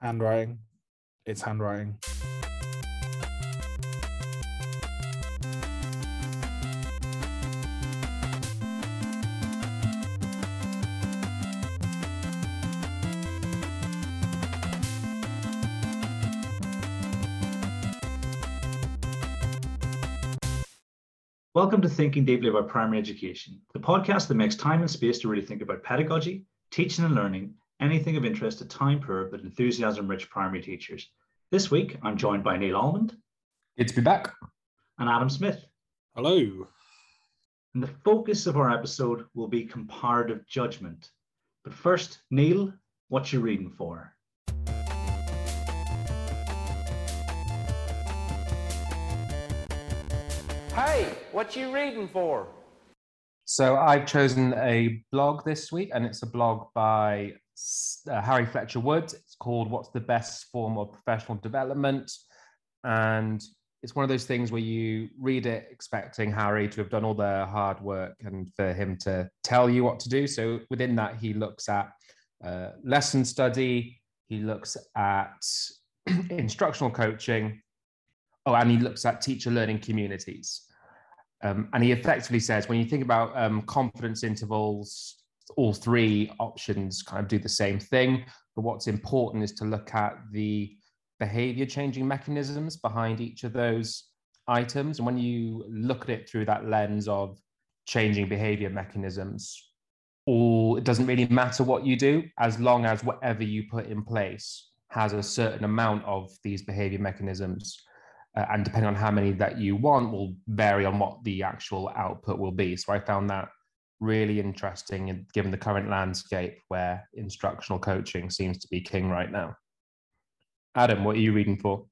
Handwriting. It's handwriting. Welcome to Thinking Deeply About Primary Education, the podcast that makes time and space to really think about pedagogy, teaching and learning, anything of interest to time poor but enthusiasm rich primary teachers. This week, I'm joined by Neil Almond. Good to be back. And Adam Smith. Hello. And the focus of our episode will be comparative judgment. But first, Neil, what you reading for? Hey, what you reading for? So I've chosen a blog this week, and it's a blog by uh, Harry Fletcher Wood. It's called "What's the Best Form of Professional Development," and it's one of those things where you read it expecting Harry to have done all the hard work and for him to tell you what to do. So within that, he looks at uh, lesson study, he looks at instructional coaching, oh, and he looks at teacher learning communities. Um, and he effectively says when you think about um, confidence intervals, all three options kind of do the same thing. But what's important is to look at the behavior changing mechanisms behind each of those items. And when you look at it through that lens of changing behavior mechanisms, all it doesn't really matter what you do as long as whatever you put in place has a certain amount of these behavior mechanisms uh, and depending on how many that you want will vary on what the actual output will be so i found that really interesting given the current landscape where instructional coaching seems to be king right now adam what are you reading for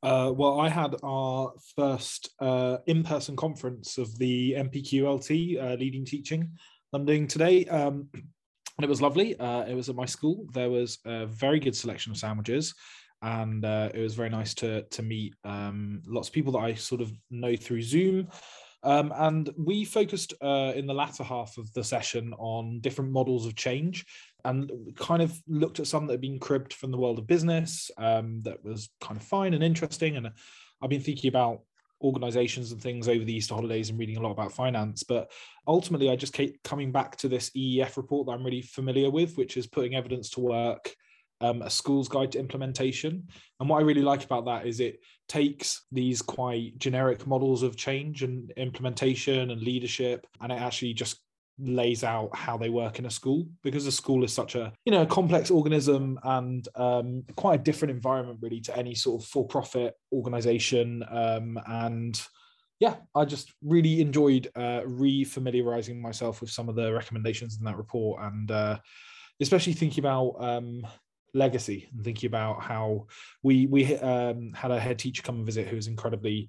uh, well, I had our first uh, in-person conference of the NPQLT uh, leading teaching I'm doing today. Um, and it was lovely. Uh, it was at my school. There was a very good selection of sandwiches and uh, it was very nice to to meet um, lots of people that I sort of know through Zoom. Um, and we focused uh, in the latter half of the session on different models of change and kind of looked at some that had been cribbed from the world of business um, that was kind of fine and interesting. And I've been thinking about organizations and things over the Easter holidays and reading a lot about finance. But ultimately, I just keep coming back to this EEF report that I'm really familiar with, which is putting evidence to work um, a school's guide to implementation. And what I really like about that is it takes these quite generic models of change and implementation and leadership, and it actually just lays out how they work in a school because a school is such a you know complex organism and um, quite a different environment really to any sort of for-profit organization um, and yeah i just really enjoyed uh, re-familiarizing myself with some of the recommendations in that report and uh, especially thinking about um, legacy and thinking about how we we um, had a head teacher come and visit who was incredibly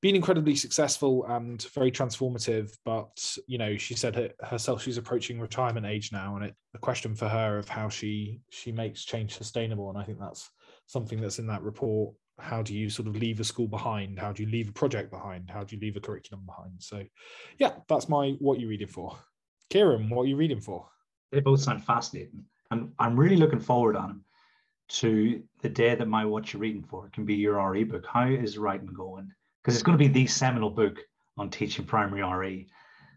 been incredibly successful and very transformative but you know she said herself she's approaching retirement age now and it a question for her of how she she makes change sustainable. And i think that's something that's in that report. How do you sort of leave a school behind? How do you leave a project behind? How do you leave a curriculum behind? So yeah that's my what you're reading for. Kieran what are you reading for? They both sound fascinating and I'm really looking forward on to the day that my what you're reading for it can be your RE book. How is writing going? Because it's going to be the seminal book on teaching primary RE.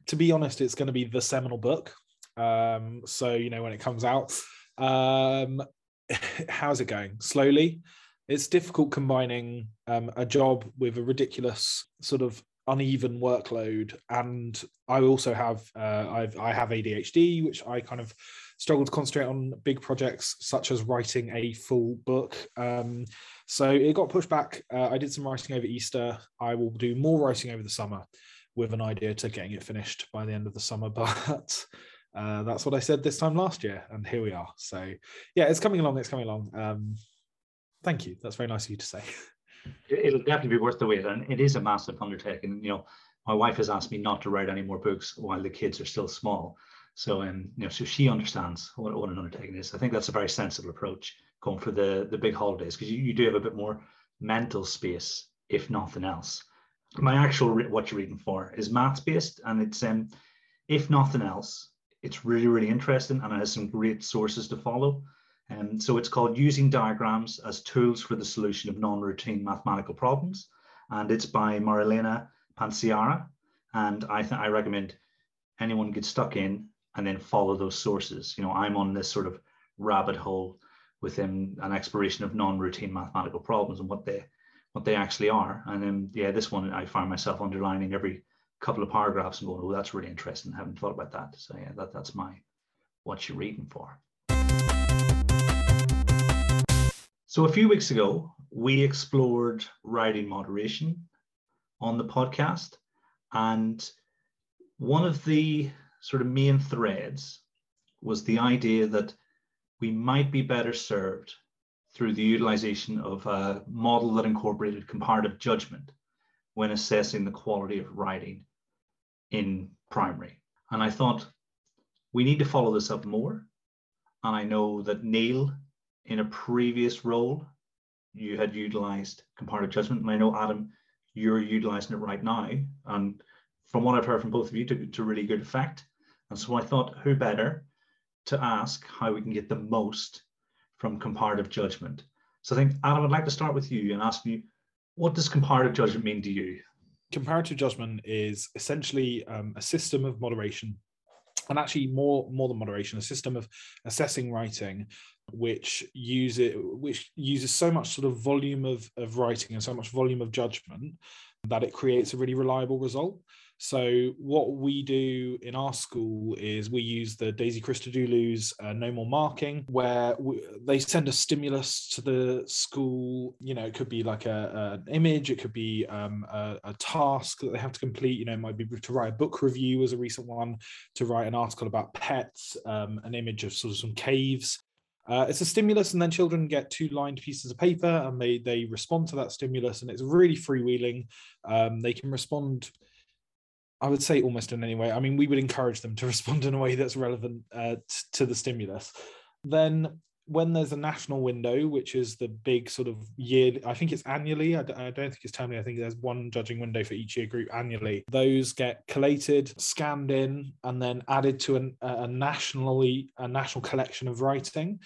To be honest, it's going to be the seminal book. Um, so you know when it comes out, um, how's it going? Slowly. It's difficult combining um, a job with a ridiculous sort of uneven workload, and I also have uh, I've I have ADHD, which I kind of struggle to concentrate on big projects such as writing a full book. Um, so it got pushed back. Uh, I did some writing over Easter. I will do more writing over the summer with an idea to getting it finished by the end of the summer. But uh, that's what I said this time last year, and here we are. So yeah, it's coming along. It's coming along. Um, thank you. That's very nice of you to say. It'll definitely be worth the wait, and it is a massive undertaking. You know, my wife has asked me not to write any more books while the kids are still small. So, um, you know, so she understands what, what an undertaking is. I think that's a very sensible approach going for the the big holidays because you, you do have a bit more mental space, if nothing else. My actual re- what you're reading for is maths based, and it's um, if nothing else, it's really really interesting and it has some great sources to follow. And so it's called Using Diagrams as Tools for the Solution of Non-Routine Mathematical Problems. And it's by Marilena Pantziara. And I, th- I recommend anyone get stuck in and then follow those sources. You know, I'm on this sort of rabbit hole within an exploration of non-routine mathematical problems and what they what they actually are. And then yeah, this one I find myself underlining every couple of paragraphs and going, oh, that's really interesting. I haven't thought about that. So yeah, that, that's my what you're reading for. So a few weeks ago, we explored writing moderation on the podcast. And one of the sort of main threads was the idea that we might be better served through the utilization of a model that incorporated comparative judgment when assessing the quality of writing in primary. And I thought we need to follow this up more. And I know that Neil in a previous role, you had utilized comparative judgment. And I know, Adam, you're utilizing it right now. And from what I've heard from both of you, to, to really good effect. And so I thought, who better to ask how we can get the most from comparative judgment? So I think, Adam, I'd like to start with you and ask you, what does comparative judgment mean to you? Comparative judgment is essentially um, a system of moderation and actually more more than moderation a system of assessing writing which use it which uses so much sort of volume of, of writing and so much volume of judgment that it creates a really reliable result so what we do in our school is we use the Daisy Christodoulou's uh, No More Marking, where we, they send a stimulus to the school. You know, it could be like a, an image, it could be um, a, a, task that they have to complete. You know, it might be to write a book review, as a recent one, to write an article about pets, um, an image of sort of some caves. Uh, it's a stimulus, and then children get two lined pieces of paper, and they they respond to that stimulus, and it's really freewheeling. Um, they can respond I would say almost in any way. I mean, we would encourage them to respond in a way that's relevant uh, t- to the stimulus. Then, when there's a national window, which is the big sort of year, I think it's annually. I d- I don't think it's termly. I think there's one judging window for each year group annually. Those get collated, scanned in, and then added to an, a nationally a national collection of writing.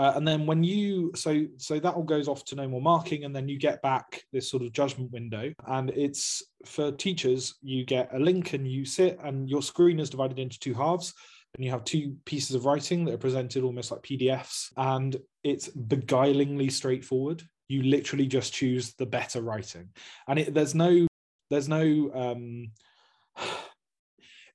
Uh, and then when you so so that all goes off to no more marking and then you get back this sort of judgment window. And it's for teachers you get a link and you sit and your screen is divided into two halves and you have two pieces of writing that are presented almost like pdfs and it's beguilingly straightforward. You literally just choose the better writing. And it, there's no there's no um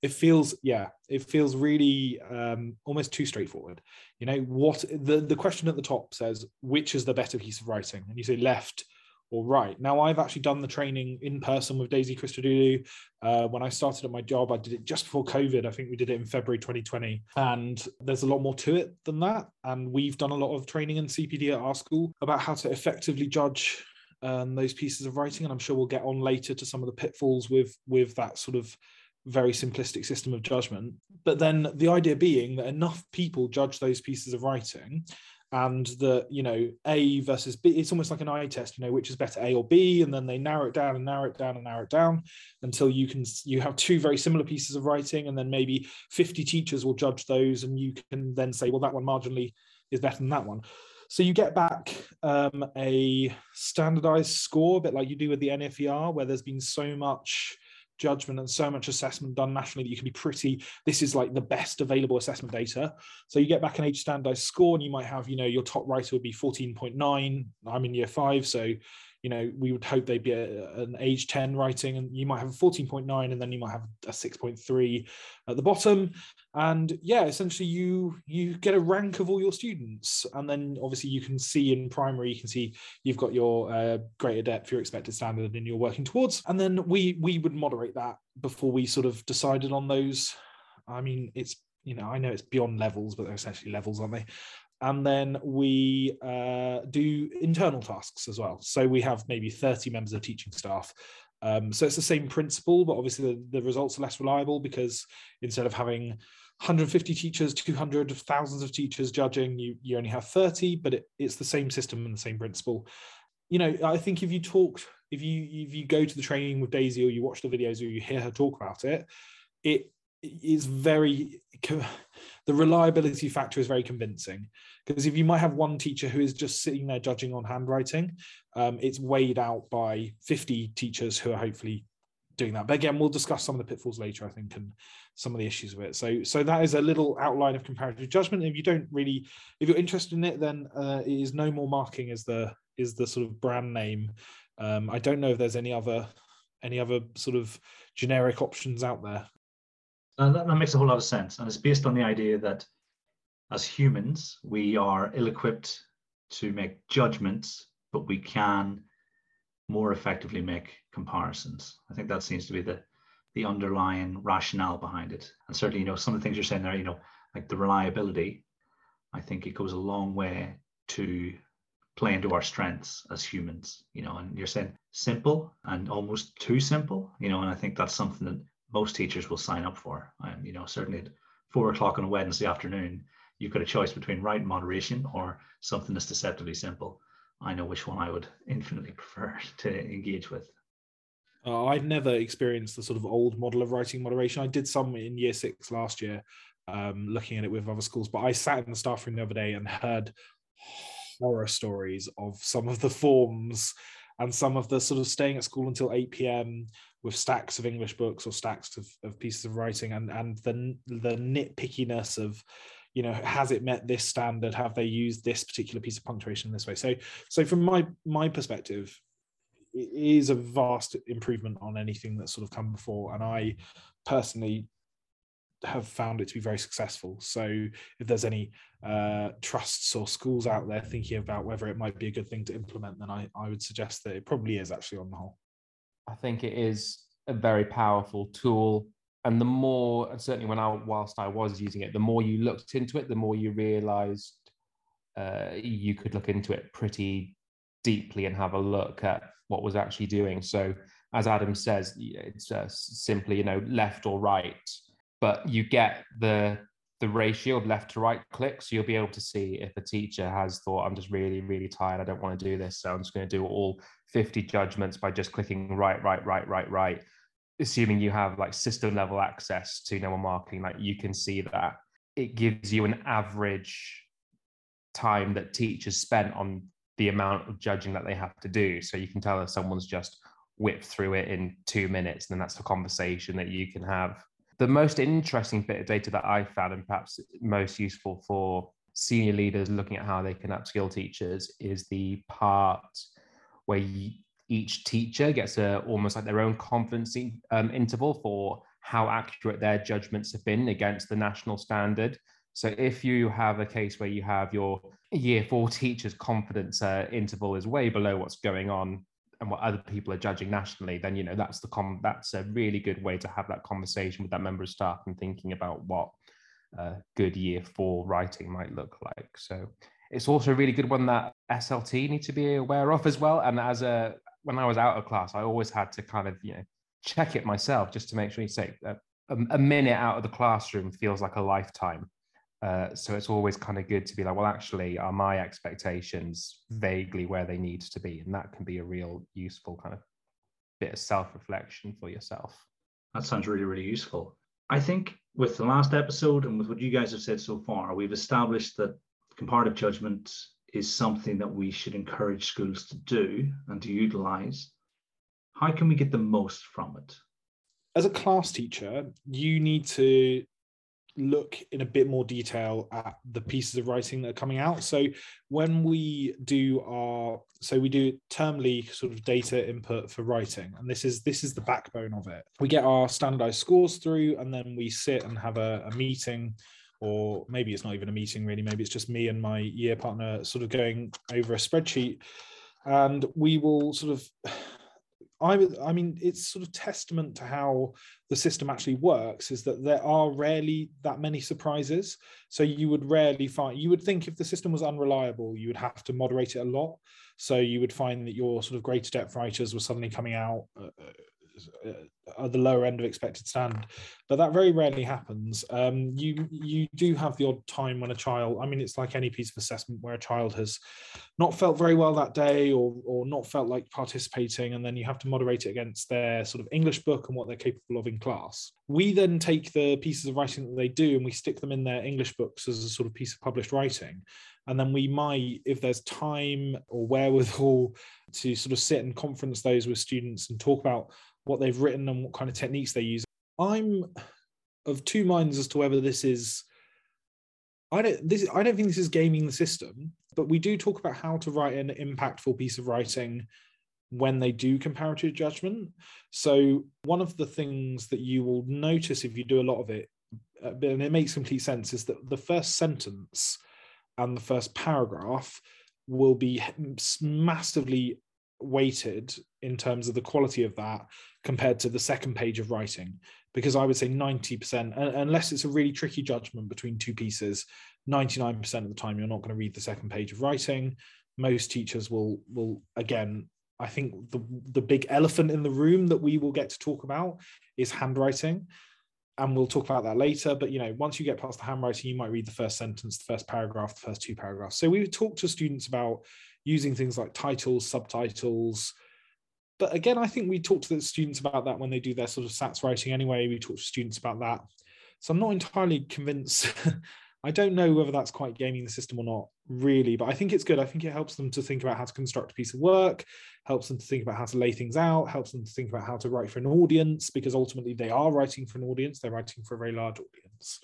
it feels yeah it feels really um, almost too straightforward. You know what the, the question at the top says which is the better piece of writing? And you say left or right. Now i've actually done the training in person with daisy christodoulou. Uh, when i started at my job i did it just before covid. I think we did it in february 2020 and there's a lot more to it than that. And we've done a lot of training in cpd at our school about how to effectively judge um, those pieces of writing. And i'm sure we'll get on later to some of the pitfalls with with that sort of very simplistic system of judgment. But then the idea being that enough people judge those pieces of writing and that, you know, A versus B, it's almost like an eye test, you know, which is better A or B. And then they narrow it down and narrow it down and narrow it down until you can, you have two very similar pieces of writing. And then maybe 50 teachers will judge those. And you can then say, well, that one marginally is better than that one. So you get back um, a standardized score, a bit like you do with the NFER, where there's been so much judgment and so much assessment done nationally that you can be pretty this is like the best available assessment data so you get back an age standardized score and you might have you know your top writer would be 14.9 i'm in year five so you know, we would hope they'd be a, an age 10 writing, and you might have a 14.9, and then you might have a 6.3 at the bottom. And yeah, essentially you you get a rank of all your students. And then obviously you can see in primary, you can see you've got your uh, greater depth, your expected standard, and you're working towards. And then we we would moderate that before we sort of decided on those. I mean, it's you know, I know it's beyond levels, but they're essentially levels, aren't they? and then we uh, do internal tasks as well. So we have maybe 30 members of teaching staff. Um, so it's the same principle, but obviously the, the, results are less reliable because instead of having 150 teachers, 200 thousands of teachers judging, you, you only have 30, but it, it's the same system and the same principle. You know, I think if you talk, if you if you go to the training with Daisy or you watch the videos or you hear her talk about it, it is very the reliability factor is very convincing because if you might have one teacher who is just sitting there judging on handwriting um, it's weighed out by 50 teachers who are hopefully doing that. But again we'll discuss some of the pitfalls later i think and some of the issues with it. So so that is a little outline of comparative judgment. If you don't really if you're interested in it then uh, it is no more marking is the is the sort of brand name. Um, i don't know if there's any other any other sort of generic options out there. And that, that makes a whole lot of sense. And it's based on the idea that as humans, we are ill equipped to make judgments, but we can more effectively make comparisons. I think that seems to be the the underlying rationale behind it. And certainly, you know, some of the things you're saying there, you know, like the reliability, I think it goes a long way to play into our strengths as humans, you know, and you're saying simple and almost too simple, you know, and I think that's something that most teachers will sign up for. Um, you know, certainly at four o'clock on a Wednesday afternoon, you've got a choice between right and moderation or something that's deceptively simple. I know which one I would infinitely prefer to engage with. Uh, I've never experienced the sort of old model of writing moderation. I did some in year six last year, um, looking at it with other schools, but I sat in the staff room the other day and heard horror stories of some of the forms and some of the sort of staying at school until 8 p.m with stacks of English books or stacks of, of pieces of writing and and the the nitpickiness of you know has it met this standard have they used this particular piece of punctuation this way so so from my my perspective it is a vast improvement on anything that's sort of come before and i personally have found it to be very successful so if there's any uh, trusts or schools out there thinking about whether it might be a good thing to implement then I, I would suggest that it probably is actually on the whole I think it is a very powerful tool. And the more, and certainly when I, whilst I was using it, the more you looked into it, the more you realized uh, you could look into it pretty deeply and have a look at what was actually doing. So, as Adam says, it's uh, simply, you know, left or right, but you get the the ratio of left to right clicks. So you'll be able to see if a teacher has thought, I'm just really, really tired. I don't want to do this. So I'm just going to do all 50 judgments by just clicking right, right, right, right, right. Assuming you have like system level access to no more marking, like you can see that it gives you an average time that teachers spent on the amount of judging that they have to do. So you can tell if someone's just whipped through it in two minutes, and then that's a conversation that you can have the most interesting bit of data that I found, and perhaps most useful for senior leaders looking at how they can upskill teachers, is the part where each teacher gets a almost like their own confidence um, interval for how accurate their judgments have been against the national standard. So if you have a case where you have your year four teacher's confidence uh, interval is way below what's going on and what other people are judging nationally, then you know that's the com- that's a really good way to have that conversation with that member of staff and thinking about what a good year four writing might look like. So it's also a really good one that SLT need to be aware of as well. And as a when I was out of class, I always had to kind of you know check it myself just to make sure you say a, a minute out of the classroom feels like a lifetime. Uh, so it's always kind of good to be like, well, actually, are my expectations vaguely where they need to be? And that can be a real useful kind of bit of self reflection for yourself. That sounds really, really useful. I think with the last episode and with what you guys have said so far, we've established that comparative judgment is something that we should encourage schools to do and to utilize. How can we get the most from it? As a class teacher, you need to look in a bit more detail at the pieces of writing that are coming out. So when we do our so we do termly sort of data input for writing, and this is this is the backbone of it. We get our standardized scores through, and then we sit and have a, a meeting, or maybe it's not even a meeting really. Maybe it's just me and my year partner sort of going over a spreadsheet, and we will sort of I, I mean, it's sort of testament to how the system actually works is that there are rarely that many surprises. So you would rarely find, you would think if the system was unreliable, you would have to moderate it a lot. So you would find that your sort of greater depth writers were suddenly coming out uh, at the lower end of expected standard, but that very rarely happens. Um, you you do have the odd time when a child, I mean, it's like any piece of assessment where a child has not felt very well that day or or not felt like participating, and then you have to moderate it against their sort of English book and what they're capable of in class. We then take the pieces of writing that they do and we stick them in their English books as a sort of piece of published writing. And then we might, if there's time or wherewithal, to sort of sit and conference those with students and talk about what they've written and what kind of techniques they use. I'm of two minds as to whether this is I don't this I don't think this is gaming the system, but we do talk about how to write an impactful piece of writing when they do comparative judgment. So one of the things that you will notice if you do a lot of it, uh, and it makes complete sense, is that the first sentence and the first paragraph will be massively weighted in terms of the quality of that compared to the second page of writing because i would say 90% unless it's a really tricky judgment between two pieces 99% of the time you're not going to read the second page of writing. Most teachers will will again i think the the big elephant in the room that we will get to talk about is handwriting and we'll talk about that later but you know once you get past the handwriting you might read the first sentence the first paragraph the first two paragraphs. So we talk to students about using things like titles subtitles. But again i think we talk to the students about that when they do their sort of sats writing anyway. We talk to students about that. So i'm not entirely convinced. I don't know whether that's quite gaming the system or not, really, but I think it's good. I think it helps them to think about how to construct a piece of work, helps them to think about how to lay things out, helps them to think about how to write for an audience, because ultimately they are writing for an audience, they're writing for a very large audience.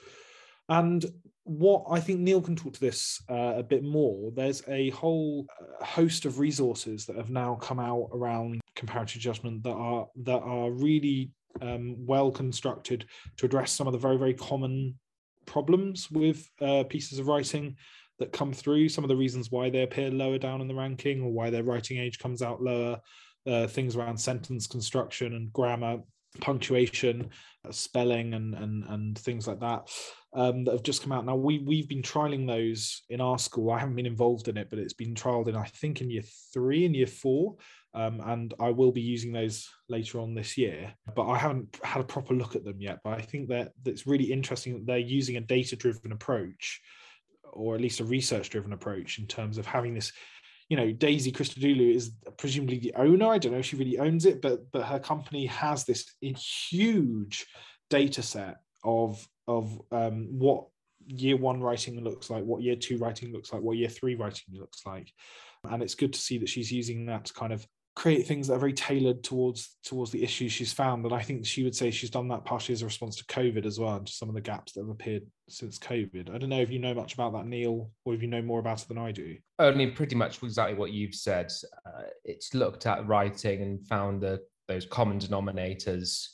And what I think Neil can talk to this uh, a bit more, there's a whole uh, host of resources that have now come out around comparative judgment that are that are really um, well constructed to address some of the very very common problems with uh, pieces of writing that come through, some of the reasons why they appear lower down in the ranking or why their writing age comes out lower, uh, things around sentence construction and grammar, punctuation, uh, spelling, and, and, and things like that. Um, that have just come out now. We we've been trialing those in our school. I haven't been involved in it, but it's been trialed in I think in year three and year four, um, and I will be using those later on this year. But I haven't had a proper look at them yet. But I think that that's really interesting that they're using a data-driven approach, or at least a research-driven approach, in terms of having this. You know, Daisy Christodoulou is presumably the owner. I don't know if she really owns it, but but her company has this huge data set of of um, what year one writing looks like, what year two writing looks like, what year three writing looks like. And it's good to see that she's using that to kind of create things that are very tailored towards towards the issues she's found. And I think she would say she's done that partially as a response to COVID as well, and to some of the gaps that have appeared since COVID. I don't know if you know much about that, Neil, or if you know more about it than I do. Only pretty much exactly what you've said. Uh, it's looked at writing and found the, those common denominators,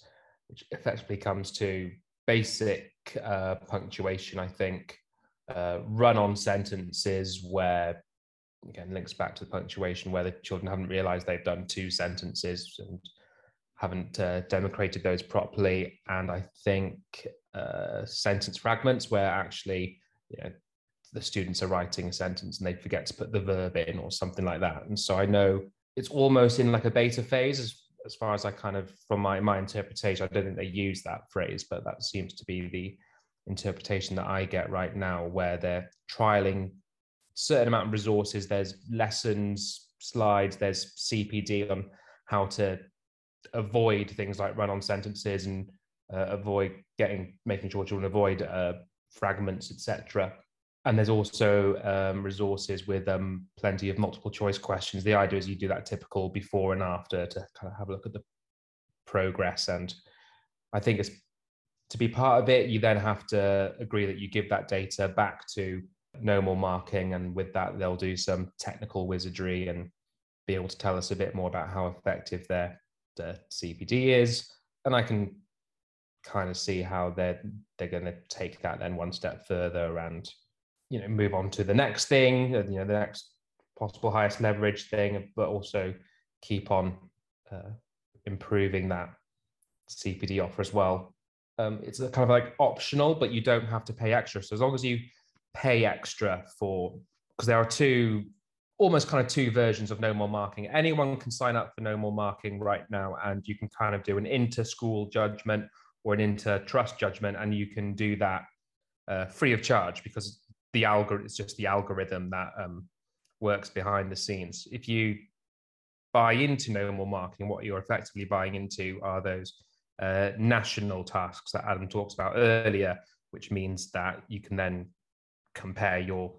which effectively comes to basic uh, punctuation, I think, uh, run on sentences where again links back to the punctuation where the children haven't realized they've done two sentences and haven't uh, democrated those properly. And i think uh, sentence fragments where actually you know the students are writing a sentence and they forget to put the verb in or something like that. And so i know it's almost in like a beta phase as, far as i kind of from my, my interpretation i don't think they use that phrase but that seems to be the interpretation that i get right now where they're trialing certain amount of resources. There's lessons, slides, there's CPD on how to avoid things like run-on sentences and uh, avoid getting, making sure children avoid uh, fragments, etc. And there's also um, resources with um, plenty of multiple choice questions. The idea is you do that typical before and after to kind of have a look at the progress. And I think it's to be part of it, you then have to agree that you give that data back to no more marking. And with that, they'll do some technical wizardry and be able to tell us a bit more about how effective their, their CPD is. And I can kind of see how they're they're going to take that then one step further and you know move on to the next thing, uh, you know, the next possible highest leverage thing, but also keep on uh, improving that CPD offer as well. Um, it's kind of like optional, but you don't have to pay extra. So as long as you pay extra for because there are two almost kind of two versions of no more marking. Anyone can sign up for no more marking right now, and you can kind of do an inter school judgment or an inter trust judgment, and you can do that uh, free of charge because the algorithm is just the algorithm that um, works behind the scenes. If you buy into no more marking, what you're effectively buying into are those uh, national tasks that Adam talks about earlier, which means that you can then compare your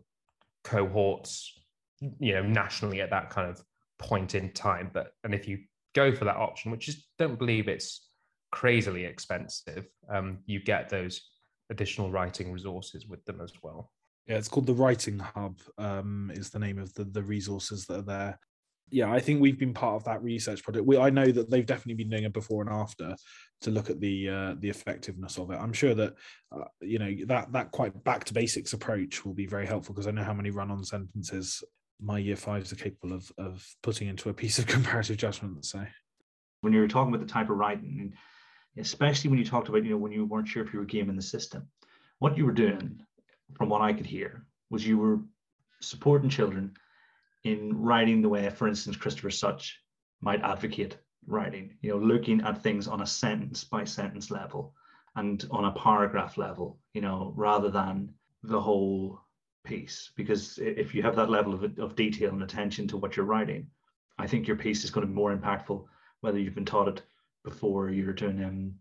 cohorts you know nationally at that kind of point in time but and if you go for that option which is don't believe it's crazily expensive um, you get those additional writing resources with them as well yeah it's called the writing hub um, is the name of the, the resources that are there. Yeah i think we've been part of that research project. We, i know that they've definitely been doing a before and after to look at the uh, the effectiveness of it. I'm sure that uh, you know that that quite back to basics approach will be very helpful because i know how many run on sentences my year fives are capable of of putting into a piece of comparative judgment. So. When you were talking about the type of writing, especially when you talked about, you know, when you weren't sure if you were gaming the system, what you were doing, from what I could hear, was you were supporting children in writing the way, for instance, Christopher Such might advocate writing, you know, looking at things on a sentence by sentence level and on a paragraph level, you know, rather than the whole piece. Because if you have that level of, of detail and attention to what you're writing i think your piece is going to be more impactful whether you've been taught it before you're doing um,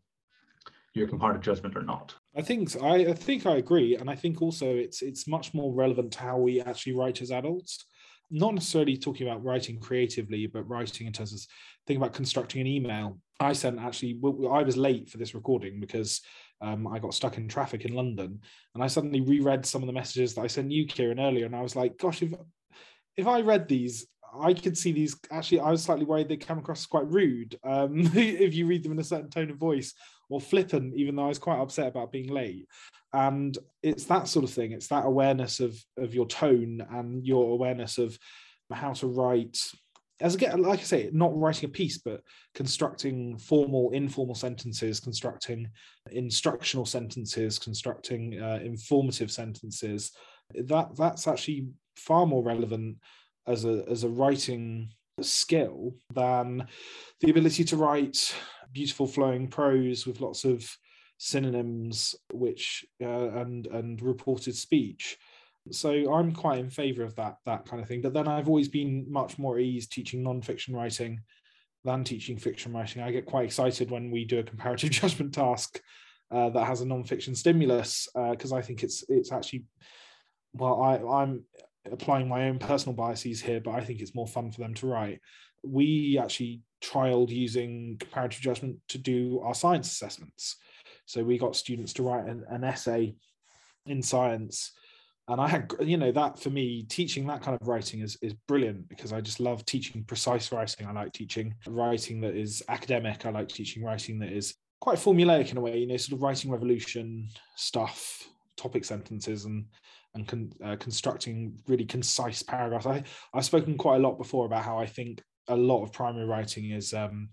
your comparative judgment or not i think I, I think i agree and i think also it's it's much more relevant to how we actually write as adults not necessarily talking about writing creatively but writing in terms of thinking about constructing an email i sent actually i was late for this recording because um, I got stuck in traffic in London, and I suddenly reread some of the messages that I sent you, Kieran, earlier, and I was like, "Gosh, if if I read these, I could see these." Actually, I was slightly worried they come across quite rude um, if you read them in a certain tone of voice or flippant, even though I was quite upset about being late. And it's that sort of thing. It's that awareness of of your tone and your awareness of how to write as again, like I say, not writing a piece, but constructing formal, informal sentences, constructing instructional sentences, constructing uh, informative sentences. That that's actually far more relevant as a as a writing skill than the ability to write beautiful flowing prose with lots of synonyms, which uh, and and reported speech so I'm quite in favour of that that kind of thing. But then I've always been much more at ease teaching non-fiction writing than teaching fiction writing. I get quite excited when we do a comparative judgment task uh, that has a non-fiction stimulus because uh, I think it's it's actually well I I'm applying my own personal biases here, but I think it's more fun for them to write. We actually trialed using comparative judgment to do our science assessments. So we got students to write an, an essay in science and I had, you know, that for me, teaching that kind of writing is is brilliant because I just love teaching precise writing. I like teaching writing that is academic. I like teaching writing that is quite formulaic in a way, you know, sort of writing revolution stuff, topic sentences, and and con, uh, constructing really concise paragraphs. I I've spoken quite a lot before about how I think a lot of primary writing is um,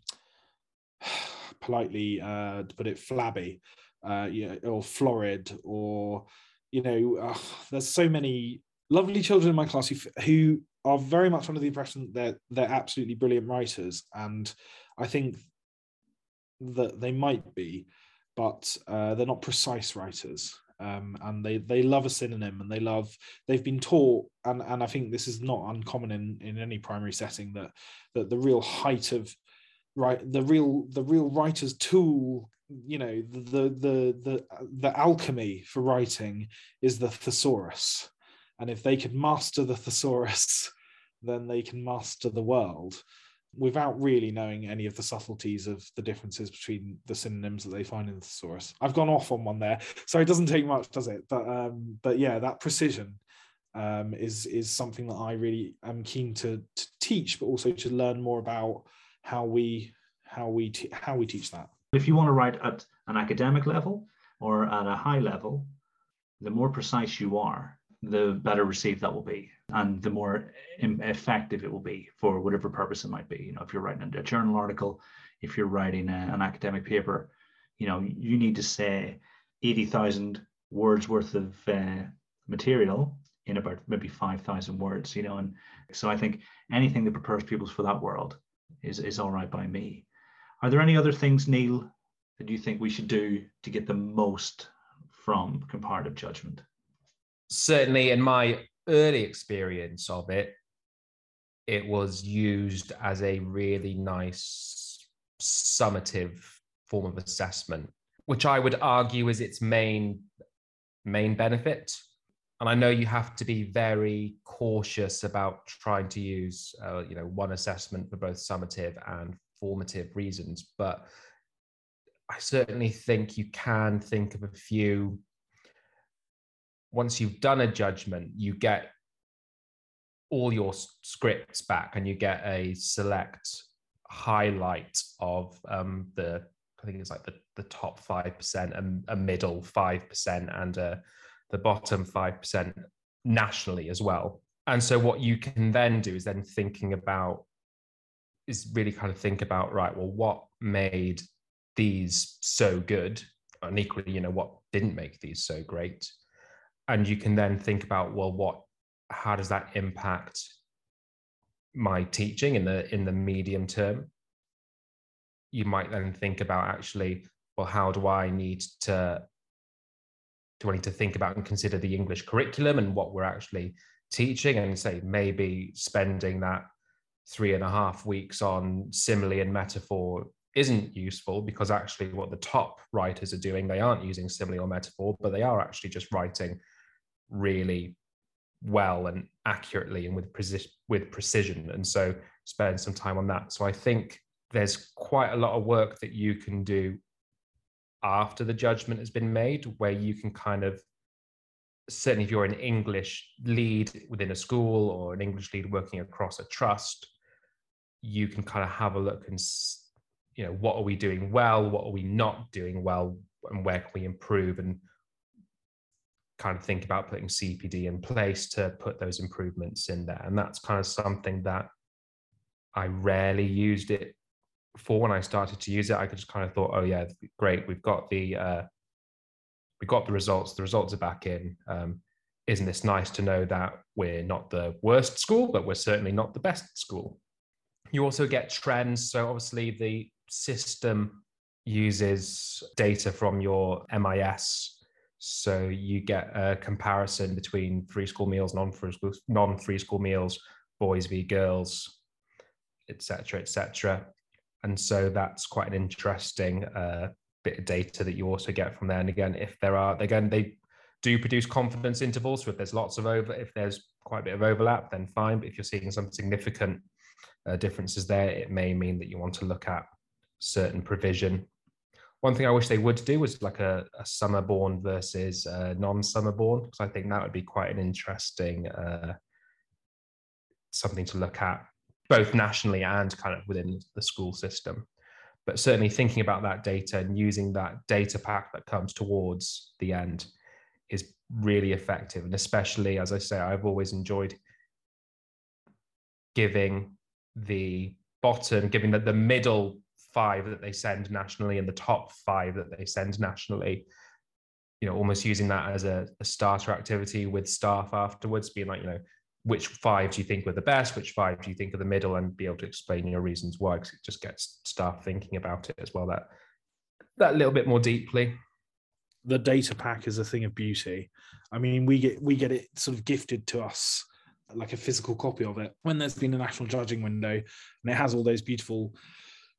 politely uh, to put it flabby, uh, or florid or you know, there's so many lovely children in my class who, who are very much under the impression that they're, they're absolutely brilliant writers. And I think that they might be, but uh, they're not precise writers. Um, and they they love a synonym and they love they've been taught and and I think this is not uncommon in in any primary setting that that the real height of right the real the real writer's tool you know the the the the alchemy for writing is the thesaurus. And if they could master the thesaurus then they can master the world without really knowing any of the subtleties of the differences between the synonyms that they find in the thesaurus. I've gone off on one there so it doesn't take much does it? But um but yeah that precision um is is something that i really am keen to to teach but also to learn more about how we how we te- how we teach that. If you want to write at an academic level or at a high level, the more precise you are, the better received that will be, and the more effective it will be for whatever purpose it might be. You know, if you're writing a journal article, if you're writing a, an academic paper, you know, you need to say eighty thousand words worth of uh, material in about maybe 5,000 words, you know. And so I think anything that prepares pupils for that world is, is all right by me. Are there any other things, Neil, that you think we should do to get the most from comparative judgment? Certainly, in my early experience of it, it was used as a really nice summative form of assessment, which I would argue is its main main benefit. And I know you have to be very cautious about trying to use, uh, you know, one assessment for both summative and formative reasons, but I certainly think you can think of a few. Once you've done a judgment, you get all your scripts back and you get a select highlight of um, the I think it's like the, the top five percent and a middle five percent and uh, the bottom five percent nationally as well. And so what you can then do is then thinking about is really kind of think about right. Well, what made these so good, and equally, you know, what didn't make these so great, and you can then think about well, what how does that impact my teaching in the in the medium term? You might then think about actually well how do i need to do i need to think about and consider the english curriculum and what we're actually teaching and say maybe spending that three and a half weeks on simile and metaphor isn't useful because actually what the top writers are doing they aren't using simile or metaphor but they are actually just writing really well and accurately and with precision with precision. And so spend some time on that. So i think there's quite a lot of work that you can do after the judgment has been made where you can kind of certainly if you're an english lead within a school or an english lead working across a trust you can kind of have a look and you know what are we doing well what are we not doing well and where can we improve? And kind of think about putting CPD in place to put those improvements in there. And that's kind of something that I rarely used it for when I started to use it. I just kind of thought, oh yeah, great, we've got the uh, we got the results. The results are back in. Um, isn't this nice to know that we're not the worst school, but we're certainly not the best school? You also get trends. So obviously the system uses data from your MIS so you get a comparison between free school meals, non-free school, non-free school meals, boys v girls, etc., etc. And so that's quite an interesting uh, bit of data that you also get from there. And again, if there are, again, they do produce confidence intervals. So if there's lots of over, if there's quite a bit of overlap, then fine. But if you're seeing some significant uh, differences there, it may mean that you want to look at certain provision one thing I wish they would do was like a, a summer born versus uh, non-summer born, because I think that would be quite an interesting uh, something to look at, both nationally and kind of within the school system. But certainly thinking about that data and using that data pack that comes towards the end is really effective. And especially, as I say, I've always enjoyed giving the bottom, giving the, the middle five that they send nationally and the top five that they send nationally you know almost using that as a, a, starter activity with staff afterwards being like you know which five do you think were the best? Which five do you think are the middle? And be able to explain your reasons why because it just gets staff thinking about it as well that that little bit more deeply. The data pack is a thing of beauty. I mean we get we get it sort of gifted to us like a physical copy of it. When there's been a national judging window and it has all those beautiful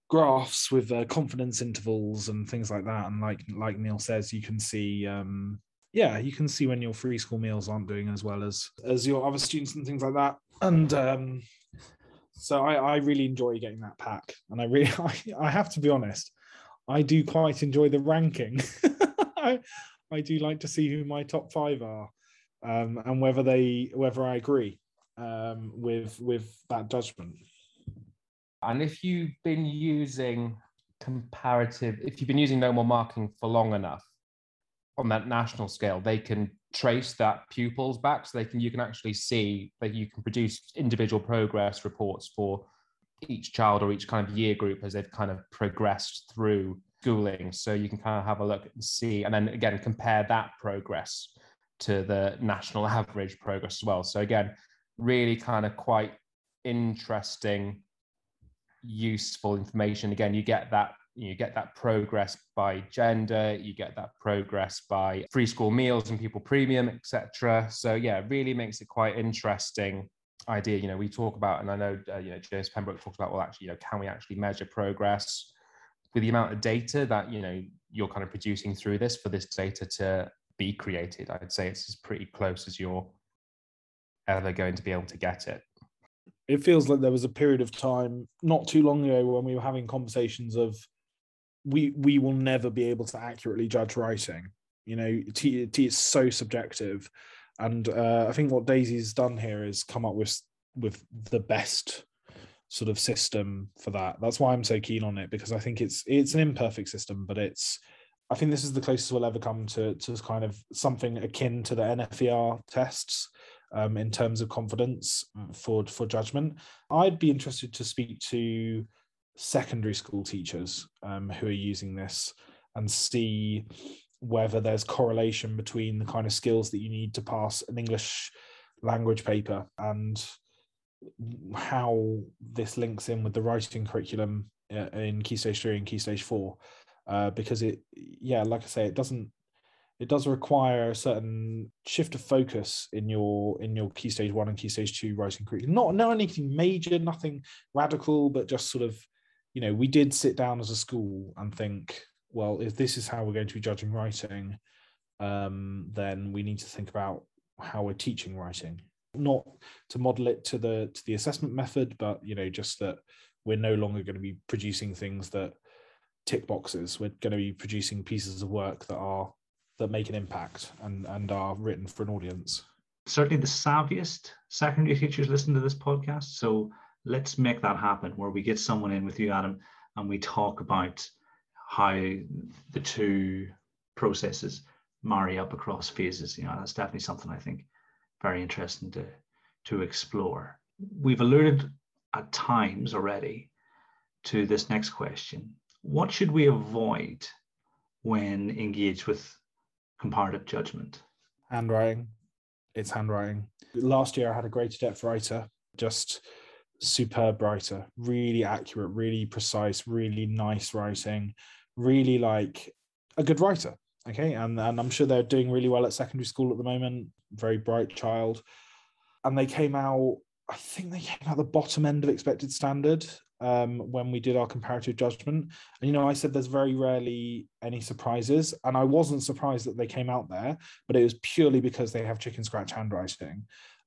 graphs with uh, confidence intervals and things like that. And like like Neil says, you can see um, yeah, you can see when your free school meals aren't doing as well as as your other students and things like that. And um, so I, I really enjoy getting that pack, and I really I, I have to be honest, I do quite enjoy the ranking. I I do like to see who my top five are, um, and whether they whether I agree um, with with that judgment. And if you've been using comparative, if you've been using no more marking for long enough on that national scale, they can trace that pupils back. So they can you can actually see that you can produce individual progress reports for each child or each kind of year group as they've kind of progressed through schooling. So you can kind of have a look and see, and then again compare that progress to the national average progress as well. So again, really kind of quite interesting, useful information. Again, you get that you get that progress by gender, you get that progress by free school meals and pupil premium, etc. So yeah, really makes it quite interesting idea. You know, we talk about, and I know uh, you know James Pembroke talks about, well, actually, you know, can we actually measure progress with the amount of data that you know you're kind of producing through this for this data to be created? I'd say it's as pretty close as you're ever going to be able to get it. It feels like there was a period of time not too long ago when we were having conversations of we we will never be able to accurately judge writing. You know, T, T is so subjective, and uh, I think what Daisy's done here is come up with with the best sort of system for that. That's why I'm so keen on it because I think it's it's an imperfect system, but it's I think this is the closest we'll ever come to to kind of something akin to the NFER tests um, in terms of confidence for for judgment. I'd be interested to speak to secondary school teachers um, who are using this and see whether there's correlation between the kind of skills that you need to pass an English language paper and how this links in with the writing curriculum uh, in Key Stage 3 and Key Stage 4. Uh, because it, yeah, like I say, it doesn't it does require a certain shift of focus in your in your key stage one and key stage two writing curriculum. Not not anything major, nothing radical, but just sort of you know, we did sit down as a school and think, well, if this is how we're going to be judging writing, um, then we need to think about how we're teaching writing. Not to model it to the to the assessment method, but you know, just that we're no longer going to be producing things that tick boxes. We're going to be producing pieces of work that are that make an impact and and are written for an audience. Certainly, the savviest secondary teachers listen to this podcast, so let's make that happen where we get someone in with you, Adam, and we talk about how the two processes marry up across phases. You know, that's definitely something I think very interesting to to explore. We've alluded at times already to this next question. What should we avoid when engaged with comparative judgment? Handwriting. It's handwriting. Last year I had a greater depth writer just superb writer, really accurate, really precise, really nice writing, really like a good writer. Okay. And, and I'm sure they're doing really well at secondary school at the moment. Very bright child. And they came out, I think they came out the bottom end of expected standard um, when we did our comparative judgment. And, you know, I said there's very rarely any surprises. And I wasn't surprised that they came out there, but it was purely because they have chicken scratch handwriting.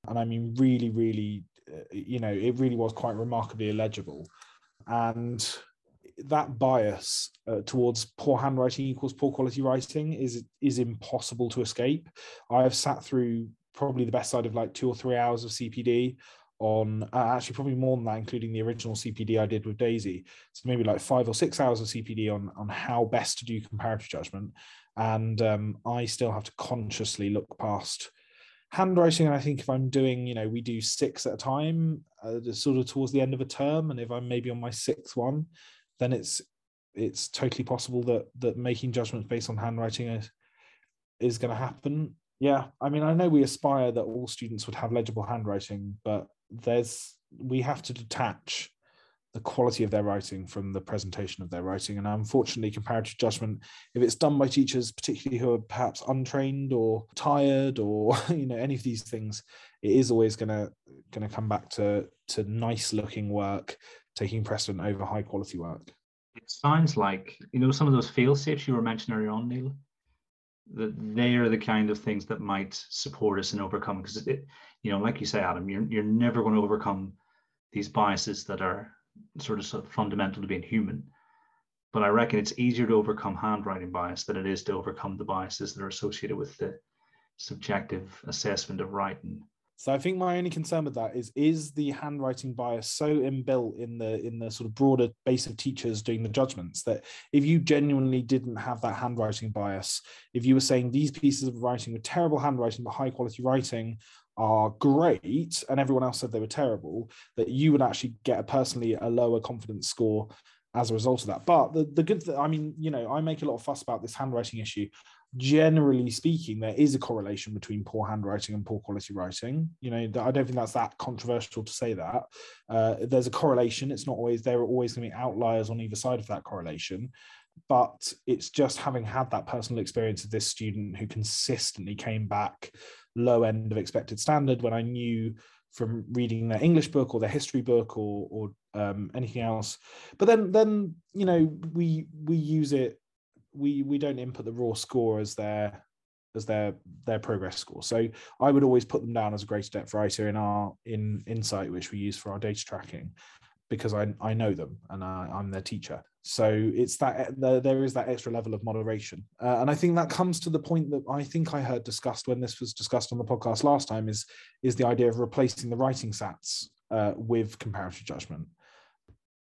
And I mean, really, really you know, it really was quite remarkably illegible. And that bias uh, towards poor handwriting equals poor quality writing is is impossible to escape. I have sat through probably the best side of like two or three hours of CPD on uh, actually probably more than that, including the original CPD I did with Daisy. So maybe like five or six hours of CPD on on how best to do comparative judgment, and um, I still have to consciously look past handwriting. And i think if i'm doing you know we do six at a time uh, sort of towards the end of a term. And if i'm maybe on my sixth one then it's it's totally possible that that making judgments based on handwriting is is going to happen. Yeah i mean i know we aspire that all students would have legible handwriting but there's we have to detach the quality of their writing from the presentation of their writing. And unfortunately, comparative judgment, if it's done by teachers, particularly who are perhaps untrained or tired or you know any of these things, it is always gonna gonna come back to to nice looking work taking precedent over high quality work. It sounds like you know some of those fail safes you were mentioning earlier on, Neil. That they are the kind of things that might support us and overcome because it, you know, like you say, Adam, you're you're never going to overcome these biases that are sort of, sort of fundamental to being human. But I reckon it's easier to overcome handwriting bias than it is to overcome the biases that are associated with the subjective assessment of writing. So I think my only concern with that is is the handwriting bias so inbuilt in the in the sort of broader base of teachers doing the judgments that if you genuinely didn't have that handwriting bias, if you were saying these pieces of writing were terrible handwriting but high quality writing, are great and everyone else said they were terrible, that you would actually get a personally a lower confidence score as a result of that. But the, the good, I mean, you know, I make a lot of fuss about this handwriting issue. generally speaking, there is a correlation between poor handwriting and poor quality writing. You know, I don't think that's that controversial to say that. Uh, there's a correlation. It's not always, there are always going to be outliers on either side of that correlation. But it's just having had that personal experience of this student who consistently came back low end of expected standard when I knew from reading their English book or their history book or, or um, anything else. But then, then you know, we we use it we we don't input the raw score as their as their their progress score. So I would always put them down as a greater depth writer in our in Insight, which we use for our data tracking, because I I know them and I, I'm their teacher. So it's that there, there is that extra level of moderation, uh, and I think that comes to the point that I think I heard discussed when this was discussed on the podcast last time is is the idea of replacing the writing sats uh, with comparative judgment.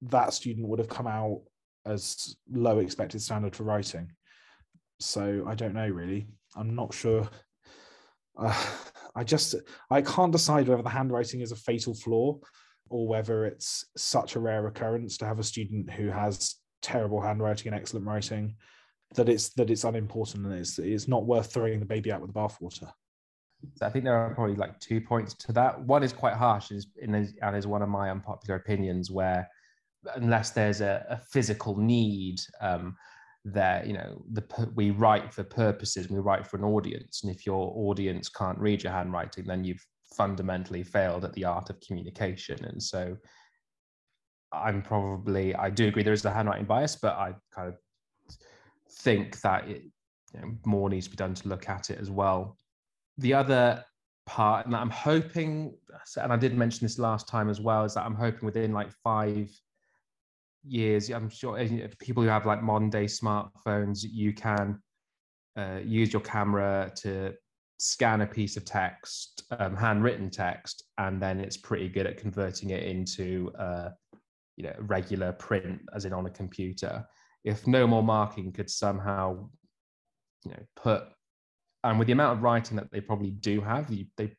That student would have come out as low expected standard for writing. So I don't know really. I'm not sure. Uh, I just I can't decide whether the handwriting is a fatal flaw or whether it's such a rare occurrence to have a student who has terrible handwriting and excellent writing that it's that it's unimportant and it's it's not worth throwing the baby out with the bathwater. So I think there are probably like two points to that. One is quite harsh, is and is one of my unpopular opinions where unless there's a, a physical need um, there you know the we write for purposes we write for an audience and if your audience can't read your handwriting then you've fundamentally failed at the art of communication and so i'm probably i do agree there is a handwriting bias but i kind of think that it, you know, more needs to be done to look at it as well. The other part and i'm hoping and i did mention this last time as well is that i'm hoping within like five years, I'm sure people who have like modern day smartphones, you can uh, use your camera to scan a piece of text, um, handwritten text, and then it's pretty good at converting it into uh, you know regular print, as in on a computer. If no more marking could somehow, you know, put and with the amount of writing that they probably do have, they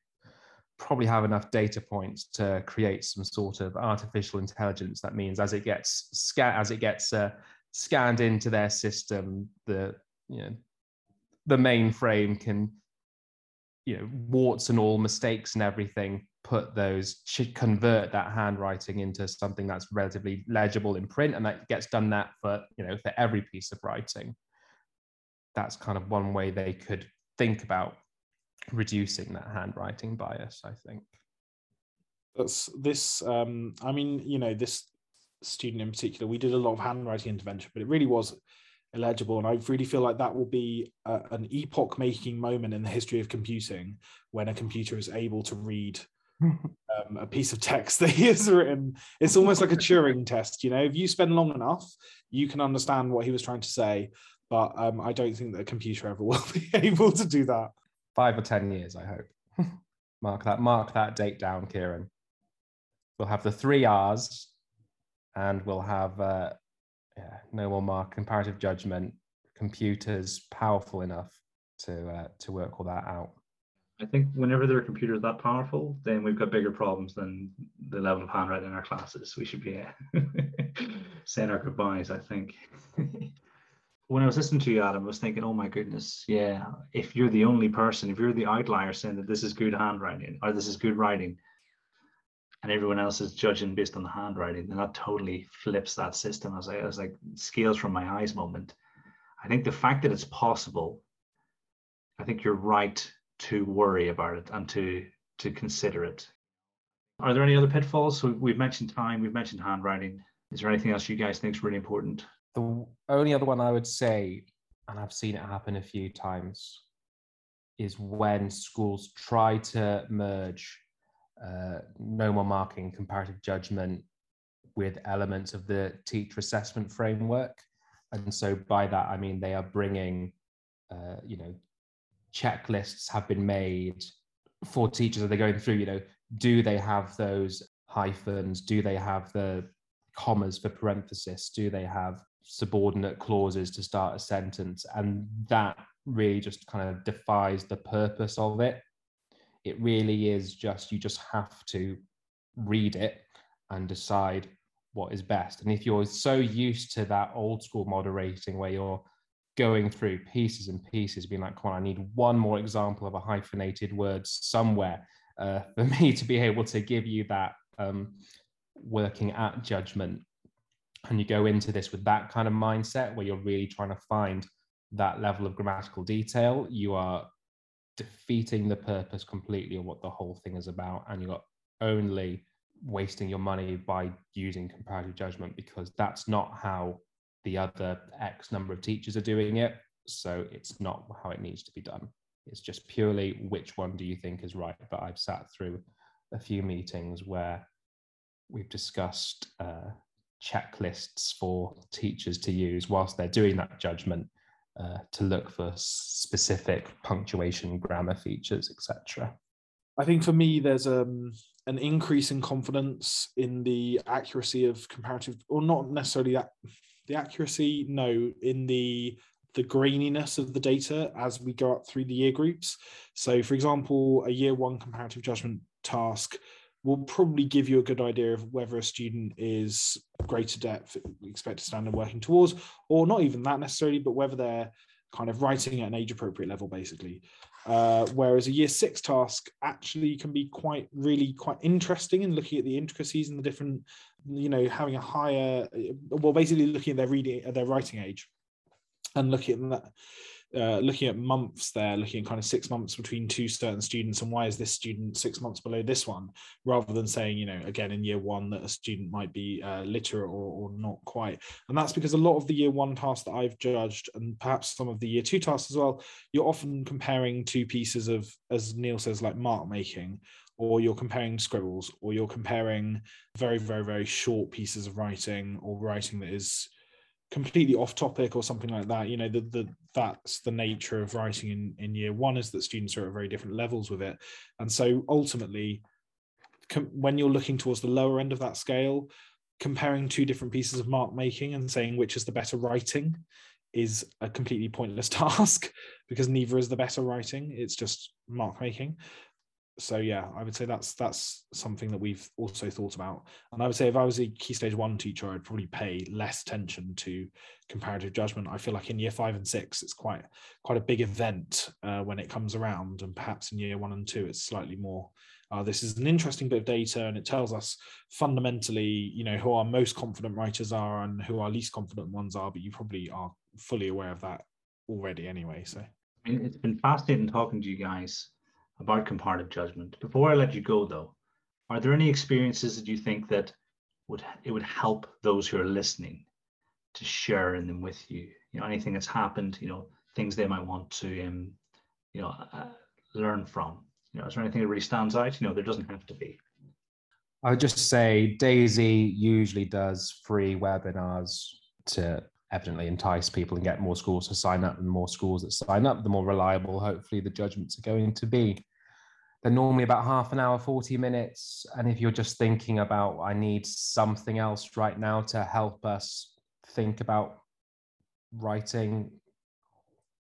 probably have enough data points to create some sort of artificial intelligence. That means as it gets scan as it gets uh, scanned into their system, the you know the mainframe can you know warts and all mistakes and everything put those convert that handwriting into something that's relatively legible in print and that gets done that for you know for every piece of writing. That's kind of one way they could think about reducing that handwriting bias i think. That's this um i mean you know this student in particular we did a lot of handwriting intervention but it really was illegible and i really feel like that will be a, an epoch making moment in the history of computing when a computer is able to read um, a piece of text that he has written it's almost like a turing test you know if you spend long enough you can understand what he was trying to say but um, i don't think that a computer ever will be able to do that five or ten years, I hope. mark that, mark that date down, Kieran. We'll have the three R's, and we'll have uh, yeah, no more mark comparative judgment. Computers powerful enough to uh, to work all that out. I think whenever there are computers that powerful, then we've got bigger problems than the level of handwriting in our classes. We should be uh, saying our goodbyes, I think. when I was listening to you, Adam, I was thinking, oh my goodness, yeah, if you're the only person, if you're the outlier saying that this is good handwriting or this is good writing, and everyone else is judging based on the handwriting, then that totally flips that system as I as like scales from my eyes moment. I think the fact that it's possible, I think you're right to worry about it and to to consider it. Are there any other pitfalls? So we've mentioned time, we've mentioned handwriting. Is there anything else you guys think is really important? The only other one I would say, and I've seen it happen a few times, is when schools try to merge uh, no more marking, comparative judgment with elements of the teacher assessment framework. And so by that, I mean they are bringing, uh, you know, checklists have been made for teachers. Are they going through, you know, do they have those hyphens? Do they have the commas for parenthesis? Do they have subordinate clauses to start a sentence and that really just kind of defies the purpose of it it really is just you just have to read it and decide what is best and if you're so used to that old school moderating where you're going through pieces and pieces, being like, come on, I need one more example of a hyphenated word somewhere uh, for me to be able to give you that um, working at judgment. And you go into this with that kind of mindset where you're really trying to find that level of grammatical detail, you are defeating the purpose completely of what the whole thing is about. And you're only wasting your money by using comparative judgment because that's not how the other X number of teachers are doing it. So it's not how it needs to be done. It's just purely which one do you think is right. But I've sat through a few meetings where we've discussed uh, checklists for teachers to use whilst they're doing that judgment uh, to look for specific punctuation, grammar features, etc. I think for me, there's um, an increase in confidence in the accuracy of comparative, or not necessarily that the accuracy, no, in the the graininess of the data as we go up through the year groups. So, for example, a year one comparative judgment task will probably give you a good idea of whether a student is greater depth expected standard working towards, or not even that necessarily, but whether they're kind of writing at an age appropriate level, basically. Uh, whereas a year six task actually can be quite really quite interesting in looking at the intricacies and the different you know having a higher well basically looking at their reading at their writing age and looking at that uh, looking at months there, looking at kind of six months between two certain students, and why is this student six months below this one, rather than saying, you know, again in year one that a student might be uh, literate or, or not quite. And that's because a lot of the year one tasks that I've judged, and perhaps some of the year two tasks as well, you're often comparing two pieces of, as Neil says, like mark making, or you're comparing scribbles, or you're comparing very, very, very short pieces of writing or writing that is completely off topic or something like that you know the, the that's the nature of writing in in year one is that students are at very different levels with it. And so ultimately com- when you're looking towards the lower end of that scale comparing two different pieces of mark making and saying which is the better writing is a completely pointless task because neither is the better writing it's just mark making so yeah, I would say that's that's something that we've also thought about. And I would say if I was a key stage one teacher, I'd probably pay less attention to comparative judgment. I feel like in year five and six, it's quite quite a big event uh, when it comes around, and perhaps in year one and two, it's slightly more. Uh, this is an interesting bit of data, and it tells us fundamentally, you know, who our most confident writers are and who our least confident ones are. But you probably are fully aware of that already, anyway. So, it's been fascinating talking to you guys about comparative judgment. Before I let you go, though, are there any experiences that you think that would it would help those who are listening to share in them with you? You know, anything that's happened, you know, things they might want to, um, you know, uh, learn from. You know, is there anything that really stands out? You know, there doesn't have to be. I would just say DAISY usually does free webinars to evidently entice people and get more schools to sign up and more schools that sign up the more reliable hopefully the judgments are going to be. They're normally about half an hour 40 minutes and if you're just thinking about i need something else right now to help us think about writing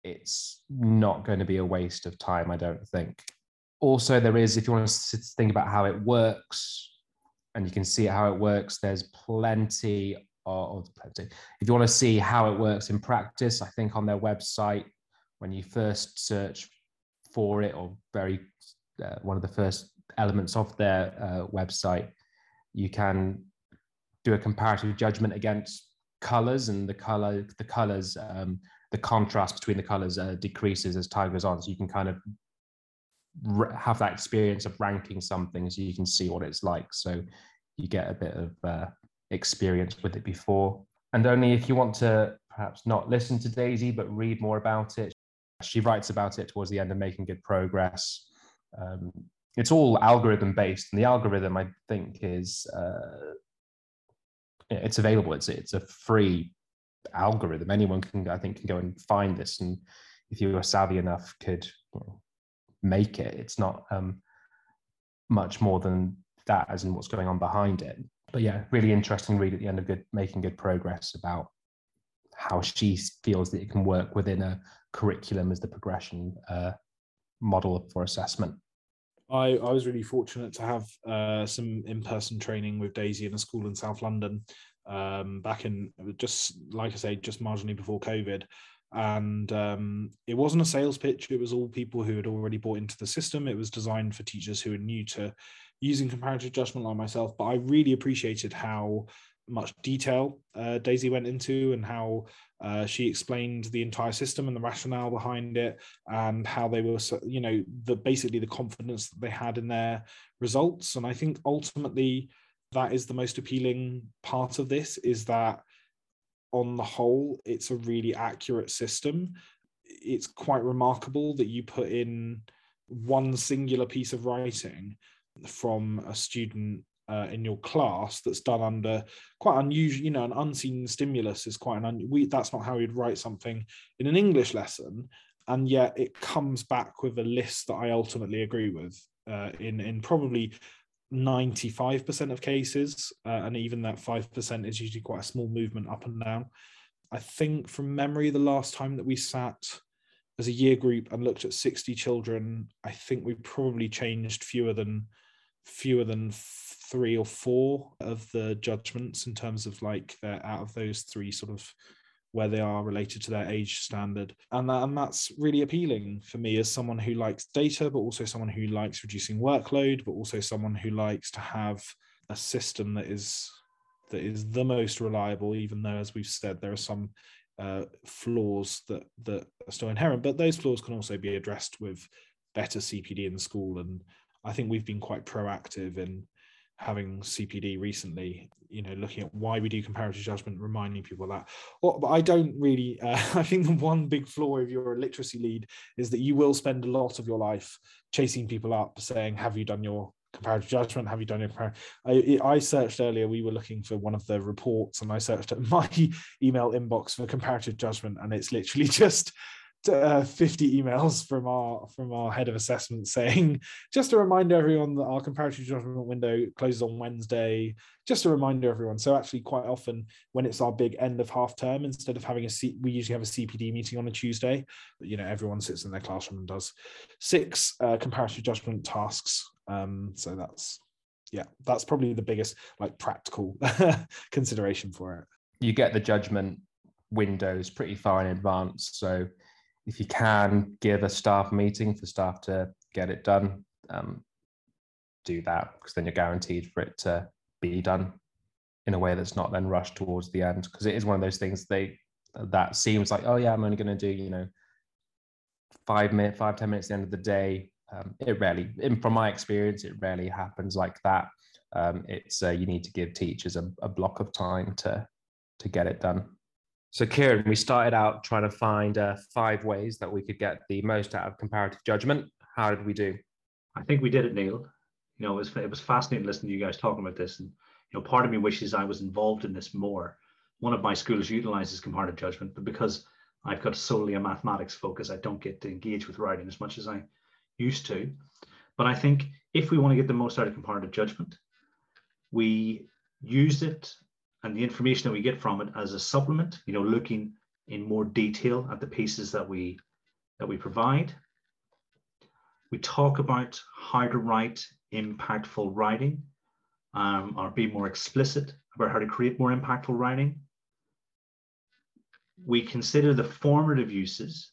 it's not going to be a waste of time i don't think. Also there is if you want to think about how it works and you can see how it works there's plenty or, if you want to see how it works in practice, I think on their website, when you first search for it, or very uh, one of the first elements of their uh, website, you can do a comparative judgment against colors, and the color, the colors, um, the contrast between the colors uh, decreases as time goes on. So you can kind of have that experience of ranking something, so you can see what it's like. So you get a bit of experienced with it before. And only if you want to perhaps not listen to Daisy, but read more about it. She writes about it towards the end of making good progress. Um, it's all algorithm based, and the algorithm I think is uh, it's available. It's it's a free algorithm. Anyone can I think can go and find this, and if you are savvy enough, could make it. It's not um, much more than that, as in what's going on behind it but yeah, really interesting read at the end of good making good progress about how she feels that it can work within a curriculum as the progression uh, model for assessment. I, I was really fortunate to have uh, some in-person training with Daisy in a school in South London um, back in just like I say, just marginally before COVID. and um, it wasn't a sales pitch. It was all people who had already bought into the system. It was designed for teachers who are new to using comparative judgment like myself. But I really appreciated how much detail uh, Daisy went into and how uh, she explained the entire system and the rationale behind it and how they were, you know, the basically the confidence that they had in their results. And I think ultimately that is the most appealing part of this is that on the whole, it's a really accurate system. It's quite remarkable that you put in one singular piece of writing from a student uh, in your class that's done under quite unusual, you know, an unseen stimulus is quite an un- we, that's not how you'd write something in an English lesson, and yet it comes back with a list that I ultimately agree with uh, in in probably 95% of cases, uh, and even that 5% is usually quite a small movement up and down. I think from memory, the last time that we sat as a year group and looked at 60 children, I think we probably changed fewer than fewer than three or four of the judgments in terms of like they're out of those three sort of where they are related to their age standard. And that, and that's really appealing for me as someone who likes data but also someone who likes reducing workload but also someone who likes to have a system that is that is the most reliable even though as we've said there are some uh, flaws that that are still inherent but those flaws can also be addressed with better cpd in school and i think we've been quite proactive in having CPD recently, you know, looking at why we do comparative judgment, reminding people that. Well, but I don't really. Uh, I think the one big flaw if you're a literacy lead is that you will spend a lot of your life chasing people up, saying, "Have you done your comparative judgment? Have you done your comparative?" I, I searched earlier. We were looking for one of the reports, and I searched at my email inbox for comparative judgment, and it's literally just uh, 50 emails from our from our head of assessment saying just a reminder everyone that our comparative judgment window closes on wednesday. Just a reminder everyone. So actually quite often when it's our big end of half term instead of having a C, we usually have a cpd meeting on a tuesday. You know everyone sits in their classroom and does six uh, comparative judgment tasks. Um, so that's yeah that's probably the biggest like practical consideration for it. You get the judgment windows pretty far in advance. So if you can give a staff meeting for staff to get it done, um, do that because then you're guaranteed for it to be done in a way that's not then rushed towards the end. Because it is one of those things they that seems like oh yeah i'm only going to do you know five minute five ten minutes at the end of the day. Um, it rarely in, from my experience it rarely happens like that. Um, it's uh, you need to give teachers a, a block of time to to get it done so, Kieran, we started out trying to find uh, five ways that we could get the most out of comparative judgment. How did we do? I think we did it, Neil. You know, it was it was fascinating listening to you guys talking about this, and you know, part of me wishes I was involved in this more. One of my schools utilizes comparative judgment, but because I've got solely a mathematics focus, I don't get to engage with writing as much as I used to. But I think if we want to get the most out of comparative judgment, we use it and the information that we get from it as a supplement, you know, looking in more detail at the pieces that we that we provide. We talk about how to write impactful writing um, or be more explicit about how to create more impactful writing. We consider the formative uses,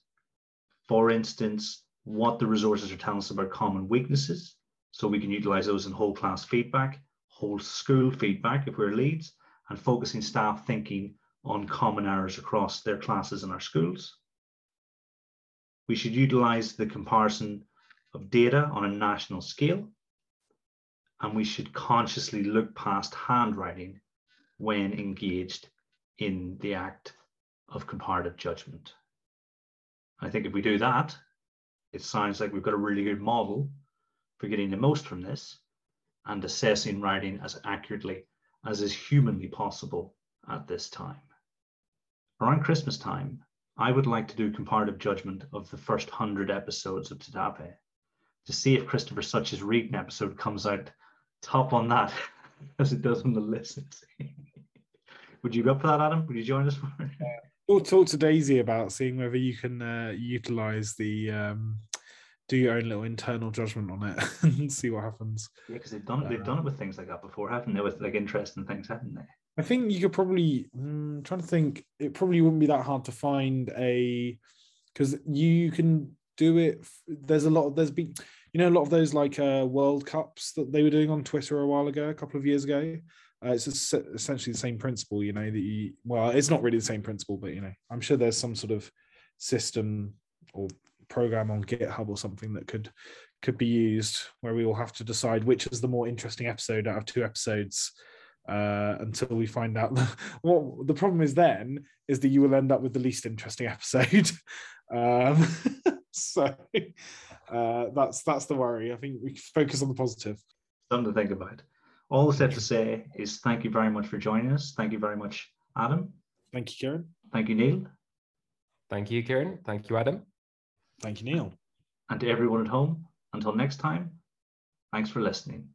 for instance, what the resources are telling us about common weaknesses. So we can utilize those in whole class feedback, whole school feedback if we're leads, and focusing staff thinking on common errors across their classes in our schools. We should utilize the comparison of data on a national scale, and we should consciously look past handwriting when engaged in the act of comparative judgment. I think if we do that, it sounds like we've got a really good model for getting the most from this and assessing writing as accurately as is humanly possible at this time. Around Christmas time, I would like to do comparative judgment of the first 100 episodes of Tadape to see if Christopher Such's reading episode comes out top on that as it does on the list. Would you go up for that, Adam? Would you join us for it? We'll talk to Daisy about seeing whether you can uh, utilize the um, do your own little internal judgment on it and see what happens. Yeah, because they've done it. They've done it with things like that before, haven't they? With like interesting things, haven't they? I think you could probably mm, trying to think. It probably wouldn't be that hard to find a because you can do it. There's a lot. Of, there's been you know a lot of those like uh, World Cups that they were doing on Twitter a while ago, a couple of years ago. Uh, it's essentially the same principle, you know. That you well, it's not really the same principle, but you know, I'm sure there's some sort of system or program on GitHub or something that could could be used where we will have to decide which is the more interesting episode out of two episodes uh, until we find out. what the problem is then is that you will end up with the least interesting episode. um, so uh, that's that's the worry. I think we focus on the positive. Something to think about. All that's left to say is thank you very much for joining us. Thank you very much, Adam. Thank you, Kieran. Thank you, Neil. Thank you, Kieran. Thank you, Adam. Thank you, Neil. And to everyone at home, until next time, thanks for listening.